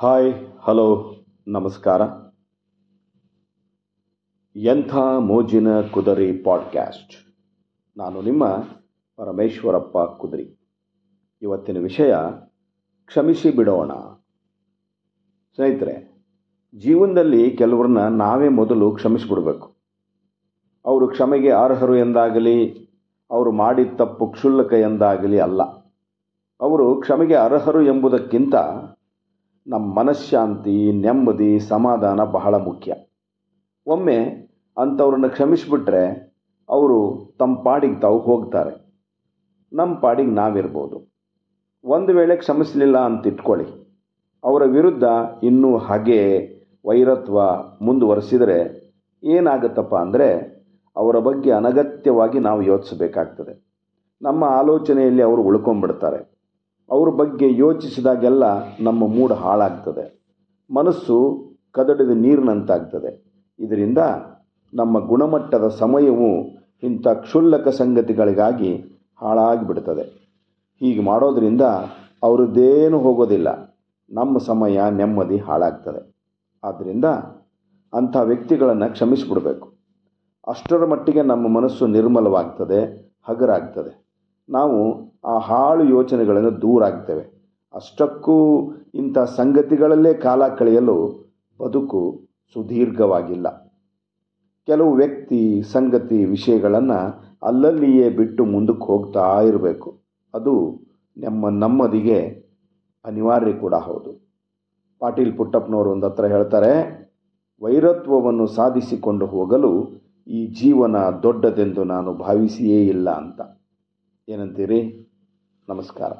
Hi, hello, ನಮಸ್ಕಾರ. ಎಂಥ ಮೋಜಿನ ಕುದರಿ ಪಾಡ್ಕ್ಯಾಸ್ಟ್. ನಾನು ನಿಮ್ಮ ಪರಮೇಶ್ವರಪ್ಪ ಕುದರಿ. ಇವತ್ತಿನ ವಿಷಯ, ಕ್ಷಮಿಸಿ ಬಿಡೋಣ. ಸ್ನೇಹಿತರೆ, ಜೀವನದಲ್ಲಿ ಕೆಲವ್ರನ್ನ ನಾವೇ ಮೊದಲು ಕ್ಷಮಿಸಿಬಿಡಬೇಕು. ಅವರು ಕ್ಷಮೆಗೆ ಅರ್ಹರು ಎಂದಾಗಲಿ, ಅವರು ಮಾಡಿದ ತಪ್ಪು ಕ್ಷುಲ್ಲಕ ಎಂದಾಗಲಿ ಅಲ್ಲ. ಅವರು ಕ್ಷಮೆಗೆ ಅರ್ಹರು ಎಂಬುದಕ್ಕಿಂತ ನಮ್ಮ ಮನಃಶಾಂತಿ ನೆಮ್ಮದಿ, ಸಮಾಧಾನ ಬಹಳ ಮುಖ್ಯ. ಒಮ್ಮೆ ಅಂಥವ್ರನ್ನ ಕ್ಷಮಿಸಿಬಿಟ್ರೆ ಅವರು ತಮ್ಮ ಪಾಡಿಗೆ ತಾವು ಹೋಗ್ತಾರೆ. ನಮ್ಮ ಪಾಡಿಗೆ ನಾವಿರ್ಬೋದು. ಒಂದು ವೇಳೆ ಕ್ಷಮಿಸಲಿಲ್ಲ ಅಂತ ಇಟ್ಕೊಳ್ಳಿ ಅವರ ವಿರುದ್ಧ ಇನ್ನೂ ಹಾಗೆ, ವೈರತ್ವ ಮುಂದುವರೆಸಿದರೆ ಏನಾಗುತ್ತಪ್ಪ ಅಂದರೆ ಅವರ ಬಗ್ಗೆ ಅನಗತ್ಯವಾಗಿ ನಾವು ಯೋಚಿಸಬೇಕಾಗ್ತದೆ. ನಮ್ಮ ಆಲೋಚನೆಯಲ್ಲಿ ಅವರು ಉಳ್ಕೊಂಡ್ಬಿಡ್ತಾರೆ. ಅವ್ರ ಬಗ್ಗೆ ಯೋಚಿಸಿದಾಗೆಲ್ಲ ನಮ್ಮ ಮೂಡ್ ಹಾಳಾಗ್ತದೆ. ಮನಸ್ಸು ಕದಡಿದ ನೀರಿನಂತಾಗ್ತದೆ. ಇದರಿಂದ ನಮ್ಮ ಗುಣಮಟ್ಟದ ಸಮಯವು ಇಂಥ ಕ್ಷುಲ್ಲಕ ಸಂಗತಿಗಳಿಗಾಗಿ ಹಾಳಾಗಿಬಿಡ್ತದೆ. ಹೀಗೆ ಮಾಡೋದರಿಂದ ಅವರದ್ದೇನು ಹೋಗೋದಿಲ್ಲ. ನಮ್ಮ ಸಮಯ ನೆಮ್ಮದಿ ಹಾಳಾಗ್ತದೆ. ಆದ್ದರಿಂದ ಅಂಥ ವ್ಯಕ್ತಿಗಳನ್ನು ಕ್ಷಮಿಸಿಬಿಡಬೇಕು. ಅಷ್ಟರ ಮಟ್ಟಿಗೆ ನಮ್ಮ ಮನಸ್ಸು ನಿರ್ಮಲವಾಗ್ತದೆ, ಹಗರಾಗ್ತದೆ. ನಾವು ಆ ಹಾಳು ಯೋಚನೆಗಳನ್ನು ದೂರ ಆಗ್ತೇವೆ. ಅಷ್ಟಕ್ಕೂ ಇಂಥ ಸಂಗತಿಗಳಲ್ಲೇ ಕಾಲ ಕಳೆಯಲು ಬದುಕು ಸುದೀರ್ಘವಾಗಿಲ್ಲ. ಕೆಲವು ವ್ಯಕ್ತಿ ಸಂಗತಿ ವಿಷಯಗಳನ್ನು ಅಲ್ಲಲ್ಲಿಯೇ ಬಿಟ್ಟು ಮುಂದಕ್ಕೆ ಹೋಗ್ತಾ ಇರಬೇಕು. ಅದು ನಮ್ಮ ನಮ್ಮದಿಗೆ ಅನಿವಾರ್ಯ ಕೂಡ ಹೌದು. ಪಾಟೀಲ್ ಪುಟ್ಟಪ್ಪನವರು ಒಂದು ಹತ್ರ ಹೇಳ್ತಾರೆ, ವೈರತ್ವವನ್ನು ಸಾಧಿಸಿಕೊಂಡು ಹೋಗಲು ಈ ಜೀವನ ದೊಡ್ಡದೆಂದು ನಾನು ಭಾವಿಸಿಯೇ ಇಲ್ಲ ಅಂತ. ಏನಂತೀರಿ? ನಮಸ್ಕಾರ.